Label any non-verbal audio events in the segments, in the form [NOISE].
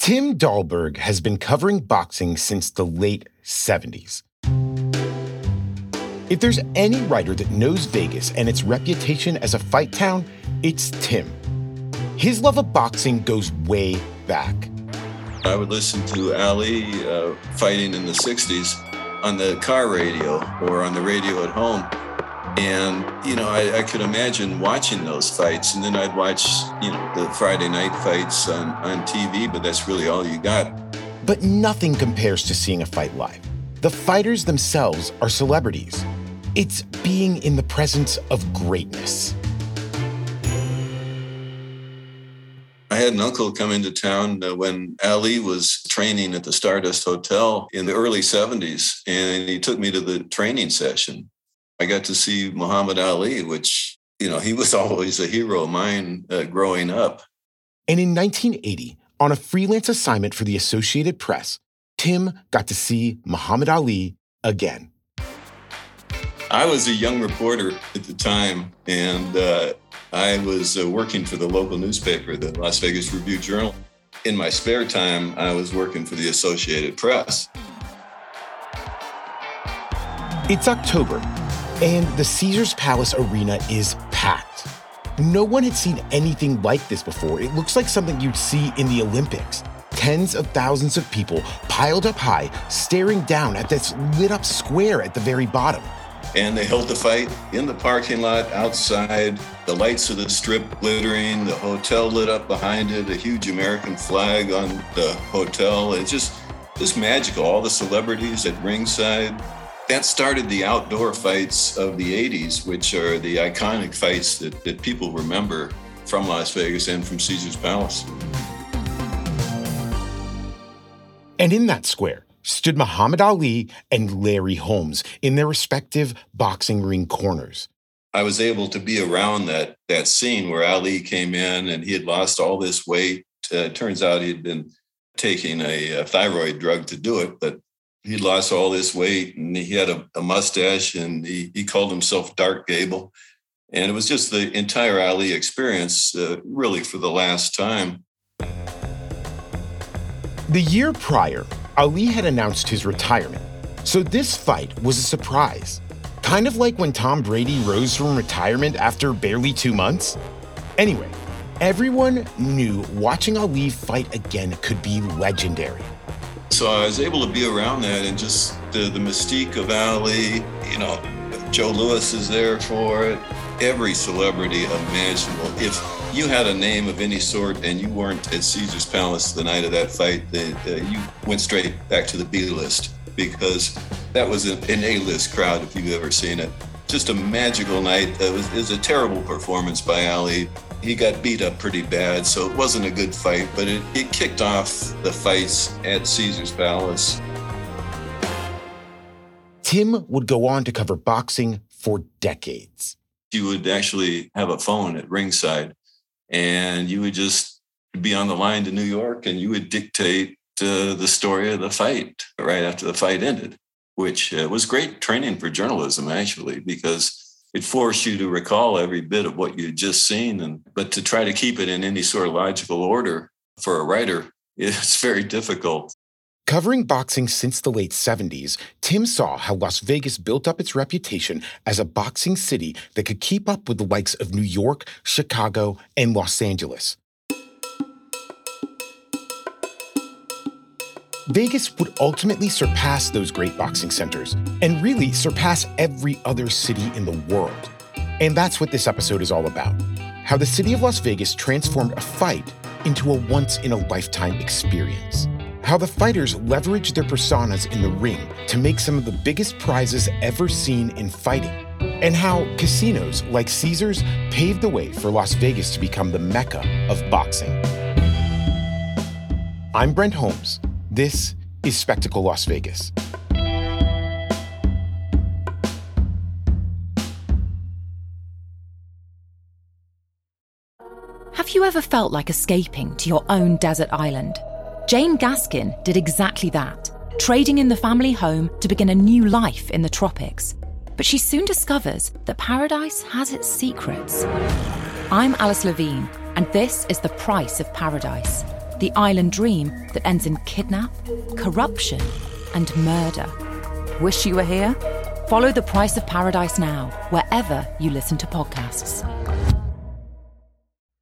Tim Dahlberg has been covering boxing since the late 70s. If there's any writer that knows Vegas and its reputation as a fight town, it's Tim. His love of boxing goes way back. I would listen to Ali uh, fighting in the 60s on the car radio or on the radio at home. And, you know, I, I, could imagine watching those fights. And then I'd watch, you know, the Friday night fights on, on TV, but that's really all you got. But nothing compares to seeing a fight live. The fighters themselves are celebrities. It's being in the presence of greatness. I had an uncle come into town uh, when Ali was training at the Stardust Hotel in the early 70s, and he took me to the training session. I got to see Muhammad Ali, which, you know, he was [LAUGHS] always a hero of mine uh, growing up. And in 1980, on a freelance assignment for the Associated Press, Tim got to see Muhammad Ali again. I was a young reporter at the time, and uh, I was uh, working for the local newspaper, the Las Vegas Review Journal. In my spare time, I was working for the Associated Press. It's October, and the Caesars Palace Arena is packed. No one had seen anything like this before. It looks like something you'd see in the Olympics. Tens of thousands of people piled up high, staring down at this lit up square at the very bottom. And they held the fight in the parking lot outside, the lights of the strip glittering, the hotel lit up behind it, a huge American flag on the hotel. It's just, just magical. All the celebrities at ringside, that started the outdoor fights of the 80s, which are the iconic fights that, that people remember from Las Vegas and from Caesar's Palace. And in that square stood Muhammad Ali and Larry Holmes in their respective boxing ring corners. I was able to be around that that scene where Ali came in and he had lost all this weight. Uh, turns out he'd been taking a, a thyroid drug to do it, but he lost all this weight and he had a, a mustache and he, he called himself Dark Gable. And it was just the entire Ali experience, uh, really, for the last time. The year prior, Ali had announced his retirement. So this fight was a surprise. Kind of like when Tom Brady rose from retirement after barely two months. Anyway, everyone knew watching Ali fight again could be legendary. So I was able to be around that and just the, the mystique of Ali, you know, Joe Louis is there for it, every celebrity imaginable. If you had a name of any sort and you weren't at Caesar's Palace the night of that fight, then uh, you went straight back to the B list because that was an A list crowd if you've ever seen it. Just a magical night. It was, it was a terrible performance by Ali he got beat up pretty bad, so it wasn't a good fight, but it, it kicked off the fights at Caesar's Palace. Tim would go on to cover boxing for decades. You would actually have a phone at ringside, and you would just be on the line to New York, and you would dictate uh, the story of the fight right after the fight ended, which uh, was great training for journalism, actually, because it forced you to recall every bit of what you'd just seen and but to try to keep it in any sort of logical order for a writer [LAUGHS] it's very difficult Covering boxing since the late 70s, Tim saw how Las Vegas built up its reputation as a boxing city that could keep up with the likes of New York, Chicago, and Los Angeles. Vegas would ultimately surpass those great boxing centers and really surpass every other city in the world. And that's what this episode is all about how the city of Las Vegas transformed a fight into a once in a lifetime experience. How the fighters leveraged their personas in the ring to make some of the biggest prizes ever seen in fighting. And how casinos like Caesars paved the way for Las Vegas to become the mecca of boxing. I'm Brent Holmes. This is Spectacle Las Vegas. Have you ever felt like escaping to your own desert island? Jane Gaskin did exactly that, trading in the family home to begin a new life in the tropics. But she soon discovers that paradise has its secrets. I'm Alice Levine, and this is The Price of Paradise the island dream that ends in kidnap, corruption, and murder. Wish you were here? Follow The Price of Paradise now, wherever you listen to podcasts.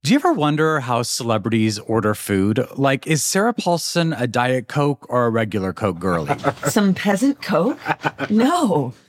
Do you ever wonder how celebrities order food? Like, is Sarah Paulson a Diet Coke or a regular Coke girlie? [LAUGHS] Some peasant Coke? No.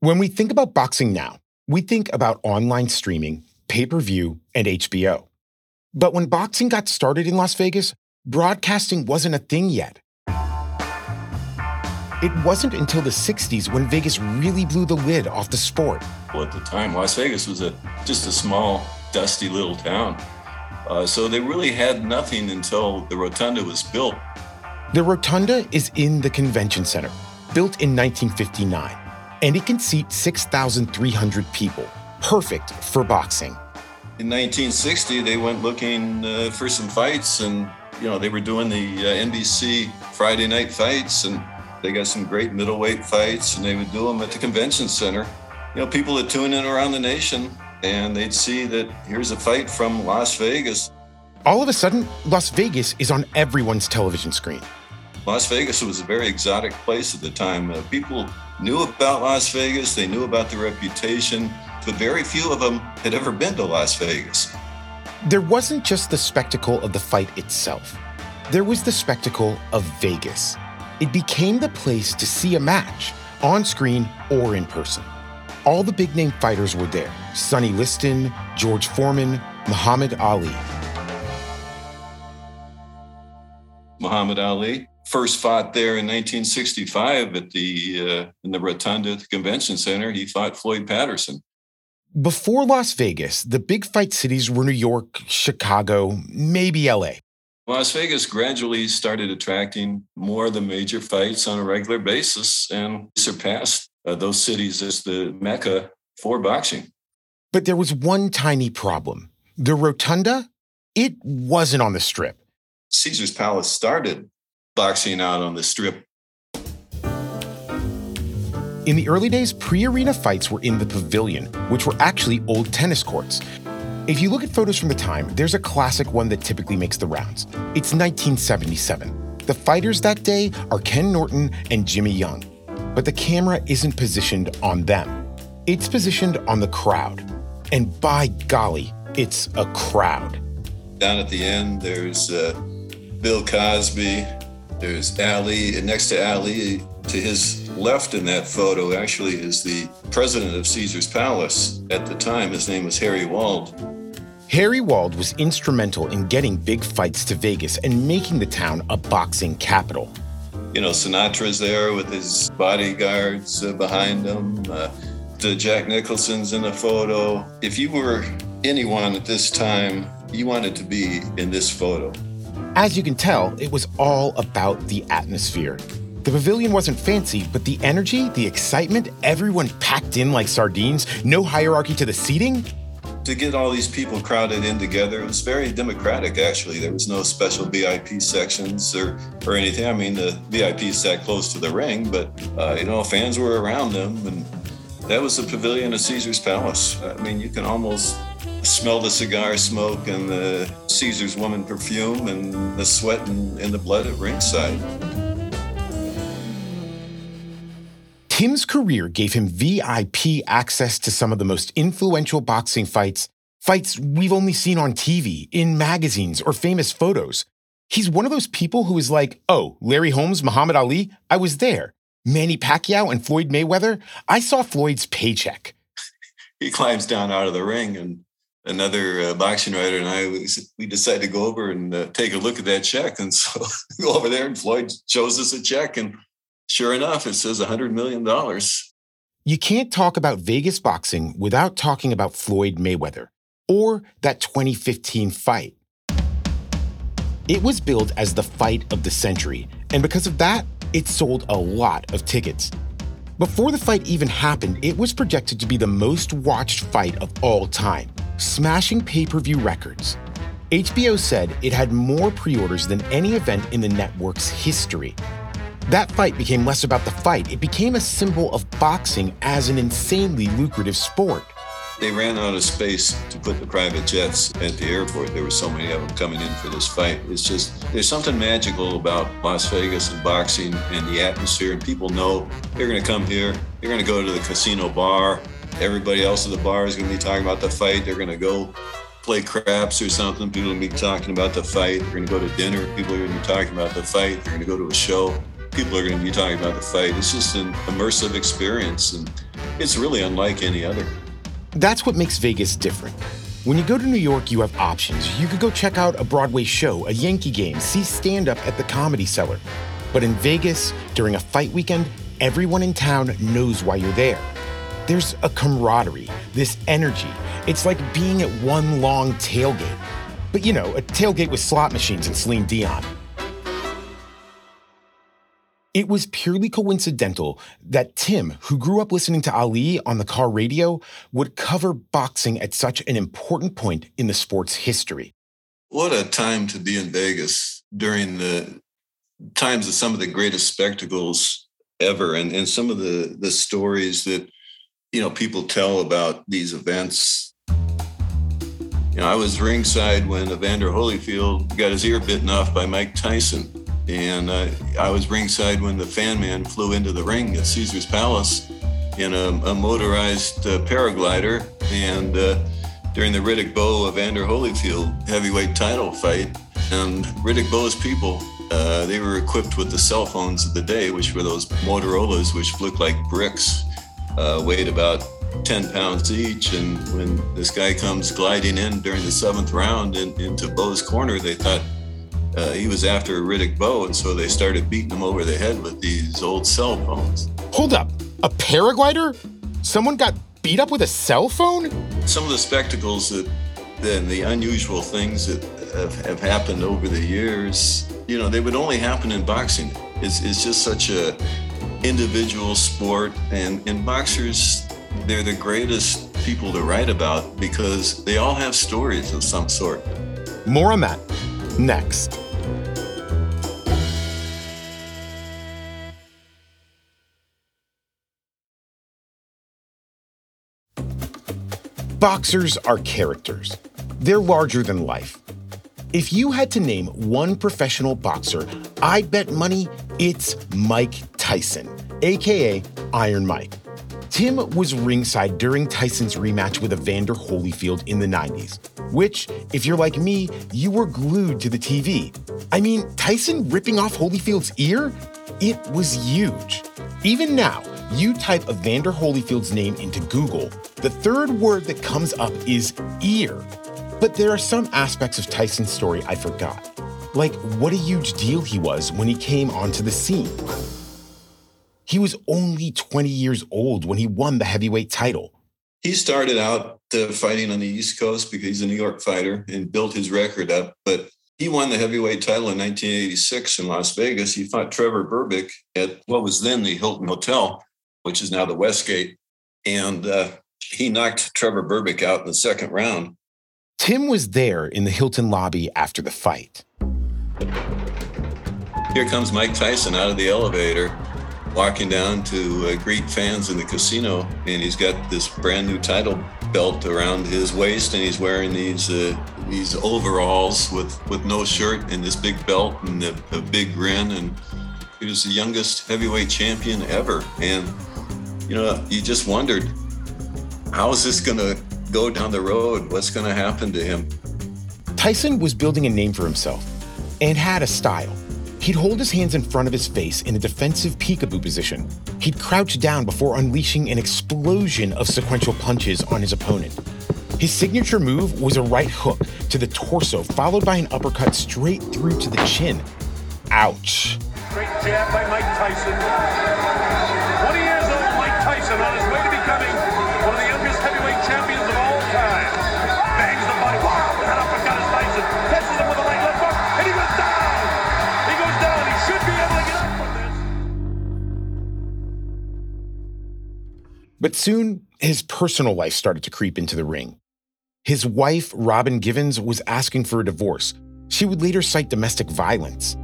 When we think about boxing now, we think about online streaming, pay per view, and HBO. But when boxing got started in Las Vegas, broadcasting wasn't a thing yet. It wasn't until the 60s when Vegas really blew the lid off the sport. Well, at the time, Las Vegas was a just a small, dusty little town. Uh, so they really had nothing until the rotunda was built. The Rotunda is in the convention center, built in 1959, and it can seat 6,300 people, perfect for boxing. In 1960, they went looking uh, for some fights, and you know they were doing the uh, NBC Friday night fights, and they got some great middleweight fights, and they would do them at the convention center. You know, people would tune in around the nation, and they'd see that here's a fight from Las Vegas. All of a sudden, Las Vegas is on everyone's television screen. Las Vegas was a very exotic place at the time. Uh, people knew about Las Vegas, they knew about the reputation, but very few of them had ever been to Las Vegas. There wasn't just the spectacle of the fight itself, there was the spectacle of Vegas. It became the place to see a match, on screen or in person. All the big name fighters were there Sonny Liston, George Foreman, Muhammad Ali. Muhammad Ali first fought there in 1965 at the uh, in the Rotunda at the Convention Center. He fought Floyd Patterson. Before Las Vegas, the big fight cities were New York, Chicago, maybe LA. Las Vegas gradually started attracting more of the major fights on a regular basis and surpassed uh, those cities as the mecca for boxing. But there was one tiny problem. The Rotunda, it wasn't on the strip. Caesar's Palace started boxing out on the strip. In the early days, pre arena fights were in the pavilion, which were actually old tennis courts. If you look at photos from the time, there's a classic one that typically makes the rounds. It's 1977. The fighters that day are Ken Norton and Jimmy Young, but the camera isn't positioned on them. It's positioned on the crowd. And by golly, it's a crowd. Down at the end, there's uh, Bill Cosby, there's Ali, and next to Ali, to his left in that photo, actually, is the president of Caesar's Palace at the time. His name was Harry Wald. Harry Wald was instrumental in getting big fights to Vegas and making the town a boxing capital. You know, Sinatra's there with his bodyguards uh, behind him. Uh, the Jack Nicholson's in the photo. If you were anyone at this time, you wanted to be in this photo. As you can tell, it was all about the atmosphere. The pavilion wasn't fancy, but the energy, the excitement, everyone packed in like sardines, no hierarchy to the seating. To get all these people crowded in together, it was very democratic, actually. There was no special VIP sections or, or anything. I mean, the VIPs sat close to the ring, but, uh, you know, fans were around them. And that was the pavilion of Caesar's Palace. I mean, you can almost smell the cigar smoke and the Caesar's woman perfume and the sweat and, and the blood at ringside. Tim's career gave him VIP access to some of the most influential boxing fights, fights we've only seen on TV, in magazines, or famous photos. He's one of those people who is like, oh, Larry Holmes, Muhammad Ali, I was there. Manny Pacquiao and Floyd Mayweather, I saw Floyd's paycheck. [LAUGHS] He climbs down out of the ring, and another uh, boxing writer and I, we, decided to go over and uh, take a look at that check. And [LAUGHS] so we go over there, and Floyd shows us a check, and sure enough, it says $100 million. You can't talk about Vegas boxing without talking about Floyd Mayweather or that 2015 fight. It was billed as the fight of the century, And because of that, it sold a lot of tickets. Before the fight even happened, it was projected to be the most watched fight of all time, smashing pay per view records. HBO said it had more pre orders than any event in the network's history. That fight became less about the fight, it became a symbol of boxing as an insanely lucrative sport. They ran out of space to put the private jets at the airport. There were so many of them coming in for this fight. It's just, there's something magical about Las Vegas and boxing and the atmosphere. And people know they're going to come here, they're going to go to the casino bar. Everybody else at the bar is going to be talking about the fight. They're going to go play craps or something. People are going to be talking about the fight. They're going to go to dinner. People are going to be talking about the fight. They're going to go to a show. People are going to be talking about the fight. It's just an immersive experience. And it's really unlike any other. That's what makes Vegas different. When you go to New York, you have options. You could go check out a Broadway show, a Yankee game, see stand up at the Comedy Cellar. But in Vegas, during a fight weekend, everyone in town knows why you're there. There's a camaraderie, this energy. It's like being at one long tailgate. But you know, a tailgate with slot machines and Celine Dion. It was purely coincidental that Tim, who grew up listening to Ali on the car radio, would cover boxing at such an important point in the sport's history. What a time to be in Vegas during the times of some of the greatest spectacles ever and, and some of the, the stories that you know people tell about these events. You know, I was ringside when Evander Holyfield got his ear bitten off by Mike Tyson. And uh, I was ringside when the fan man flew into the ring at Caesar's Palace in a, a motorized uh, paraglider. And uh, during the Riddick Bowe Evander Holyfield heavyweight title fight, and Riddick Bowe's people, uh, they were equipped with the cell phones of the day, which were those Motorola's, which looked like bricks, uh, weighed about 10 pounds each. And when this guy comes gliding in during the seventh round in, into Bowe's corner, they thought, uh, he was after Riddick Bowe, and so they started beating him over the head with these old cell phones. Hold up, a paraglider? Someone got beat up with a cell phone? Some of the spectacles that, and the unusual things that have, have happened over the years, you know, they would only happen in boxing. It's, it's just such a individual sport, and, in boxers, they're the greatest people to write about because they all have stories of some sort. More on that next. Boxers are characters. They're larger than life. If you had to name one professional boxer, I'd bet money it's Mike Tyson, aka Iron Mike. Tim was ringside during Tyson's rematch with Evander Holyfield in the 90s, which, if you're like me, you were glued to the TV. I mean, Tyson ripping off Holyfield's ear? It was huge. Even now, you type Evander Holyfield's name into Google, the third word that comes up is ear. But there are some aspects of Tyson's story I forgot, like what a huge deal he was when he came onto the scene. He was only 20 years old when he won the heavyweight title. He started out uh, fighting on the East Coast because he's a New York fighter and built his record up. But he won the heavyweight title in 1986 in Las Vegas. He fought Trevor Berbick at what was then the Hilton Hotel, which is now the Westgate. And uh, he knocked Trevor Berbick out in the second round. Tim was there in the Hilton lobby after the fight. Here comes Mike Tyson out of the elevator walking down to uh, greet fans in the casino, and he's got this brand new title belt around his waist, and he's wearing these uh, these overalls with with no shirt and this big belt and a, a big grin, and he was the youngest heavyweight champion ever. And you know, you just wondered, how is this going to go down the road? What's going to happen to him? Tyson was building a name for himself and had a style. He'd hold his hands in front of his face in a defensive peekaboo position. He'd crouch down before unleashing an explosion of sequential punches on his opponent. His signature move was a right hook to the torso, followed by an uppercut straight through to the chin. Ouch. Great jab by Mike Tyson. 20 years old Mike Tyson on his way to becoming one of the youngest heavyweight champions But soon, his personal life started to creep into the ring. His wife, Robin Givens, was asking for a divorce. She would later cite domestic violence.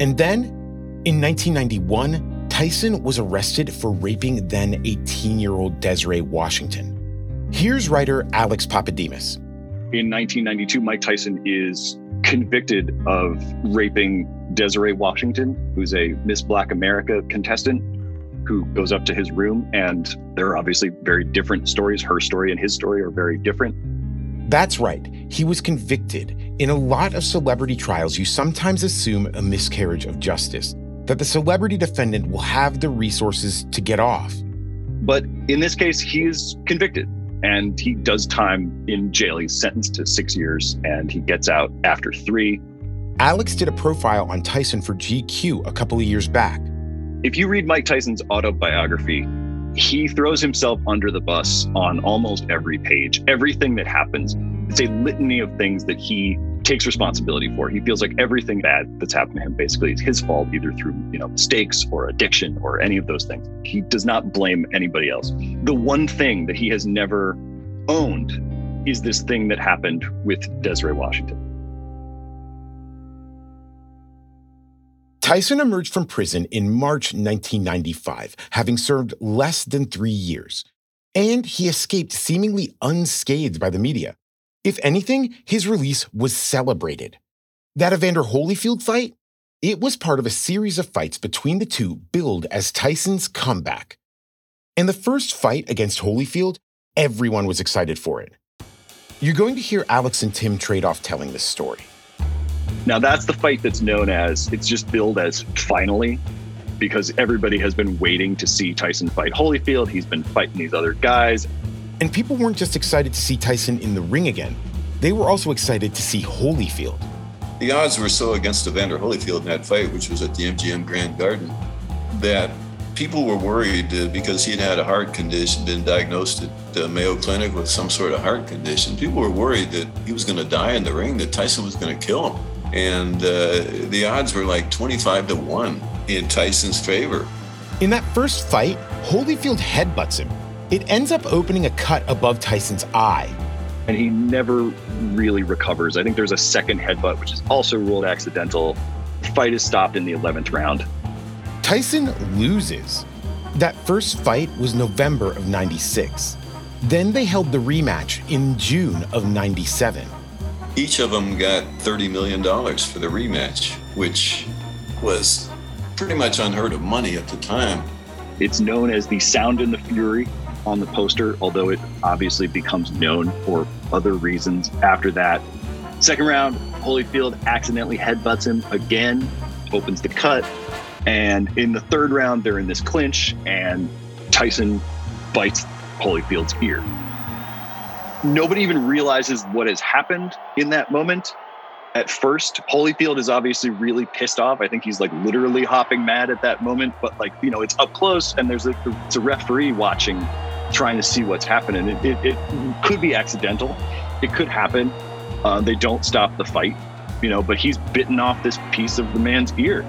And then, in 1991, Tyson was arrested for raping then 18 year old Desiree Washington. Here's writer Alex Pappademas. In 1992, Mike Tyson is convicted of raping Desiree Washington, who's a Miss Black America contestant who goes up to his room. And there are obviously very different stories. Her story and his story are very different. That's right. He was convicted. In a lot of celebrity trials, you sometimes assume a miscarriage of justice, that the celebrity defendant will have the resources to get off. But in this case, he is convicted and he does time in jail. He's sentenced to six years and he gets out after three. Alex did a profile on Tyson for GQ a couple of years back. If you read Mike Tyson's autobiography, he throws himself under the bus on almost every page. Everything that happens, it's a litany of things that he takes responsibility for. He feels like everything bad that's happened to him basically is his fault, either through you know mistakes or addiction or any of those things. He does not blame anybody else. The one thing that he has never owned is this thing that happened with Desiree Washington. Tyson emerged from prison in March 1995, having served less than three years. And he escaped seemingly unscathed by the media. If anything, his release was celebrated. That Evander Holyfield fight? It was part of a series of fights between the two billed as Tyson's comeback. And the first fight against Holyfield, everyone was excited for it. You're going to hear Alex and Tim trade off telling this story. Now that's the fight that's known as it's just billed as finally because everybody has been waiting to see Tyson fight Holyfield. He's been fighting these other guys. And people weren't just excited to see Tyson in the ring again, they were also excited to see Holyfield. The odds were so against Evander Holyfield in that fight, which was at the MGM Grand Garden, that people were worried uh, because he had had a heart condition, been diagnosed at the Mayo Clinic with some sort of heart condition. People were worried that he was going to die in the ring, that Tyson was going to kill him. And uh, the odds were like 25 to 1 in Tyson's favor. In that first fight, Holyfield headbutts him. It ends up opening a cut above Tyson's eye. And he never really recovers. I think there's a second headbutt, which is also ruled accidental. The fight is stopped in the 11th round. Tyson loses. That first fight was November of 96. Then they held the rematch in June of 97. Each of them got $30 million for the rematch, which was pretty much unheard of money at the time. It's known as the Sound and the Fury on the poster, although it obviously becomes known for other reasons after that. Second round, Holyfield accidentally headbutts him again, opens the cut. And in the third round, they're in this clinch, and Tyson bites Holyfield's ear. Nobody even realizes what has happened in that moment. At first, Holyfield is obviously really pissed off. I think he's like literally hopping mad at that moment. But like you know, it's up close, and there's a it's a referee watching, trying to see what's happening. It, it, it could be accidental. It could happen. Uh, they don't stop the fight, you know. But he's bitten off this piece of the man's ear.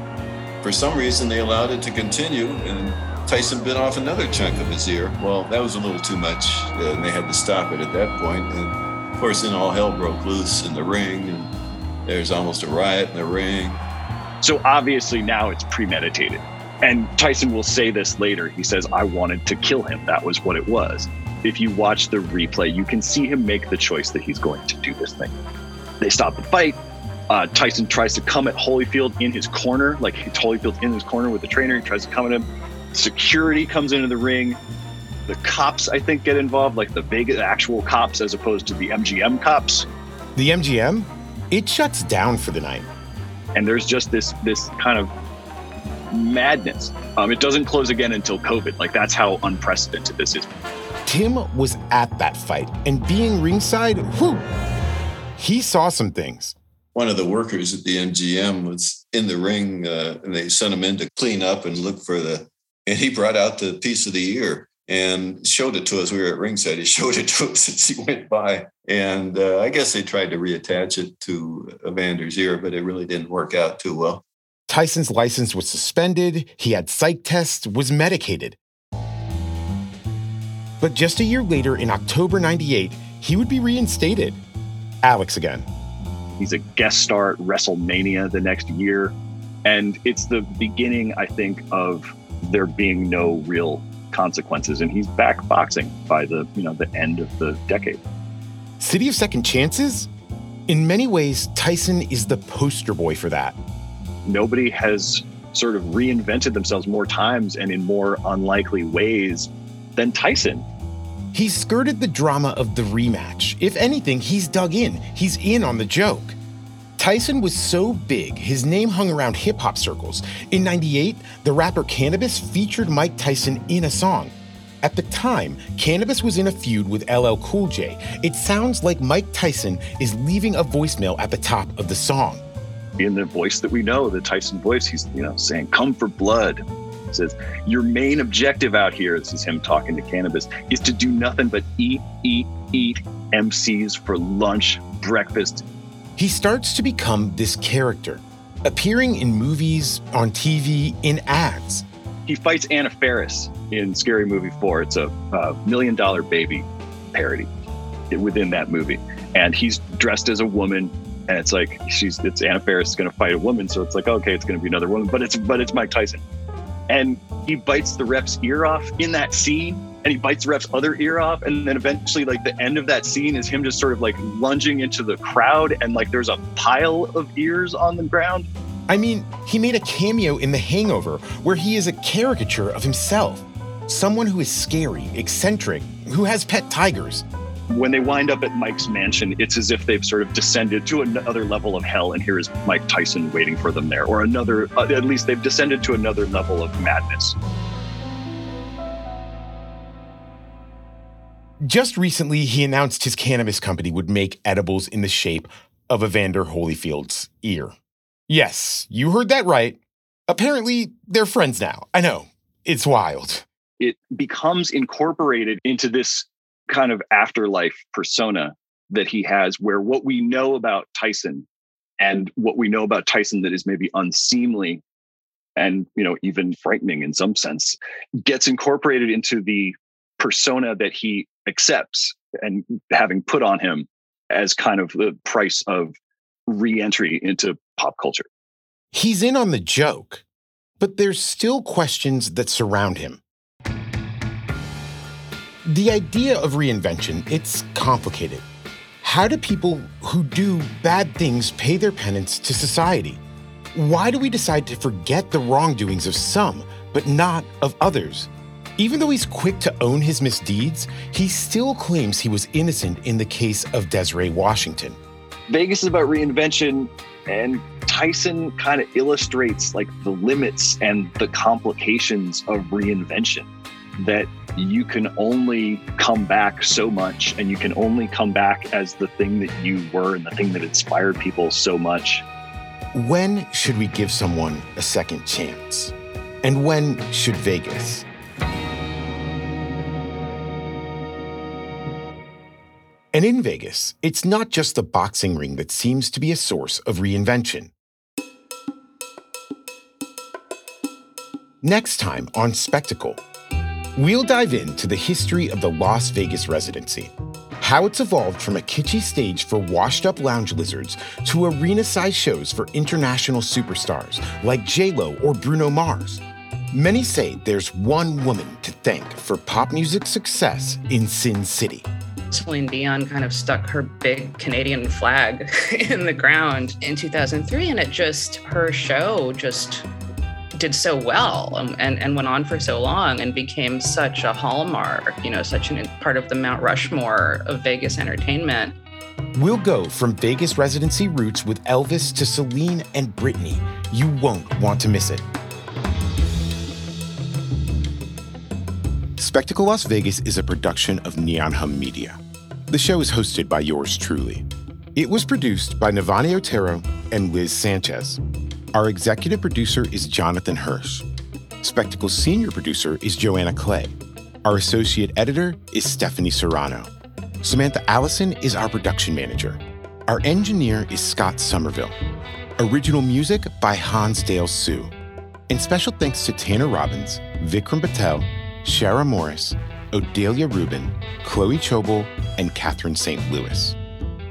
For some reason, they allowed it to continue, and Tyson bit off another chunk of his ear. Well, that was a little too much, uh, and they had to stop it at that point. And of course, then all hell broke loose in the ring, and there's almost a riot in the ring. So obviously now it's premeditated. And Tyson will say this later. He says, I wanted to kill him. That was what it was. If you watch the replay, you can see him make the choice that he's going to do this thing. They stop the fight. Uh, Tyson tries to come at Holyfield in his corner, like Holyfield's in his corner with the trainer. He tries to come at him. Security comes into the ring. The cops, I think, get involved, like the big actual cops as opposed to the MGM cops. The MGM, it shuts down for the night. And there's just this this kind of madness. Um, it doesn't close again until COVID. Like that's how unprecedented this is. Tim was at that fight, and being ringside, whew, he saw some things. One of the workers at the MGM was in the ring, uh, and they sent him in to clean up and look for the. And he brought out the piece of the ear and showed it to us. We were at ringside. He [LAUGHS] showed it to us as he went by, and uh, I guess they tried to reattach it to Evander's ear, but it really didn't work out too well. Tyson's license was suspended. He had psych tests, was medicated. But just a year later, in October 98, he would be reinstated. Alex again. He's a guest star at WrestleMania the next year. And it's the beginning, I think, of there being no real consequences. And he's back boxing by the, you know, the end of the decade. City of Second Chances? In many ways, Tyson is the poster boy for that. Nobody has sort of reinvented themselves more times and in more unlikely ways than Tyson. He skirted the drama of the rematch. If anything, he's dug in. He's in on the joke. Tyson was so big, his name hung around hip hop circles. In 98, the rapper Canibus featured Mike Tyson in a song. At the time, Canibus was in a feud with LL Cool J. It sounds like Mike Tyson is leaving a voicemail at the top of the song. In the voice that we know, the Tyson voice, he's you know saying, "Come for blood." He says, "Your main objective out here," this is him talking to Canibus, "is to do nothing but eat, eat, eat MCs for lunch, breakfast, he starts to become this character, appearing in movies, on TV, in ads. He fights Anna Faris in Scary Movie 4. It's a, million dollar baby parody within that movie. And he's dressed as a woman and it's like she's it's Anna Faris is to fight a woman, so it's like okay, it's to be another woman, but it's but it's Mike Tyson, and he bites the rep's ear off in that scene, and he bites the ref's other ear off and then eventually like the end of that scene is him just sort of like lunging into the crowd and like there's a pile of ears on the ground i mean he made a cameo in the hangover where he is a caricature of himself someone who is scary eccentric who has pet tigers when they wind up at Mike's mansion, it's as if they've sort of descended to another level of hell, and here is Mike Tyson waiting for them there, or another, uh, at least they've descended to another level of madness. Just recently, he announced his cannabis company would make edibles in the shape of Evander Holyfield's ear. Yes, you heard that right. Apparently, they're friends now. I know. It's wild. It becomes incorporated into this kind of afterlife persona that he has, where what we know about Tyson and what we know about Tyson that is maybe unseemly and you know even frightening in some sense gets incorporated into the persona that he accepts and having put on him as kind of the price of re-entry into pop culture. He's in on the joke, but there's still questions that surround him. The idea of reinvention, it's complicated. How do people who do bad things pay their penance to society? Why do we decide to forget the wrongdoings of some, but not of others? Even though he's quick to own his misdeeds, he still claims he was innocent in the case of Desiree Washington. Vegas is about reinvention, and Tyson kind of illustrates like the limits and the complications of reinvention. That you can only come back so much, and you can only come back as the thing that you were and the thing that inspired people so much. When should we give someone a second chance? And when should Vegas? And in Vegas, it's not just the boxing ring that seems to be a source of reinvention. Next time on Spectacle, we'll dive into the history of the Las Vegas residency, how it's evolved from a kitschy stage for washed up lounge lizards to arena sized shows for international superstars like J-Lo or Bruno Mars. Many say there's one woman to thank for pop music's success in Sin City. Celine Dion kind of stuck her big Canadian flag [LAUGHS] in the ground in 2003, and it just, her show just did so well and, and, and, went on for so long and became such a hallmark, you know, such a part of the Mount Rushmore of Vegas entertainment. We'll go from Vegas residency roots with Elvis to Celine and Britney. You won't want to miss it. Spectacle Las Vegas is a production of Neon Hum Media. The show is hosted by yours truly. It was produced by Navani Otero and Liz Sanchez. Our executive producer is Jonathan Hirsch. Spectacle's senior producer is Joanna Clay. Our associate editor is Stephanie Serrano. Samantha Allison is our production manager. Our engineer is Scott Somerville. Original music by Hansdale Hsu. And special thanks to Tanner Robbins, Vikram Patel, Shara Morris, Odelia Rubin, Chloe Chobel, and Catherine St. Louis.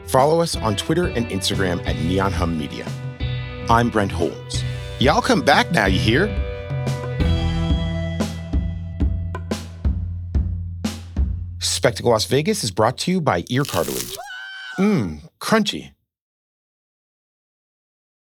Follow us on Twitter and Instagram at Neon Hum Media. I'm Brent Holmes. Y'all come back now, you hear? Spectacle Las Vegas is brought to you by Ear Cartilage. Mmm, crunchy.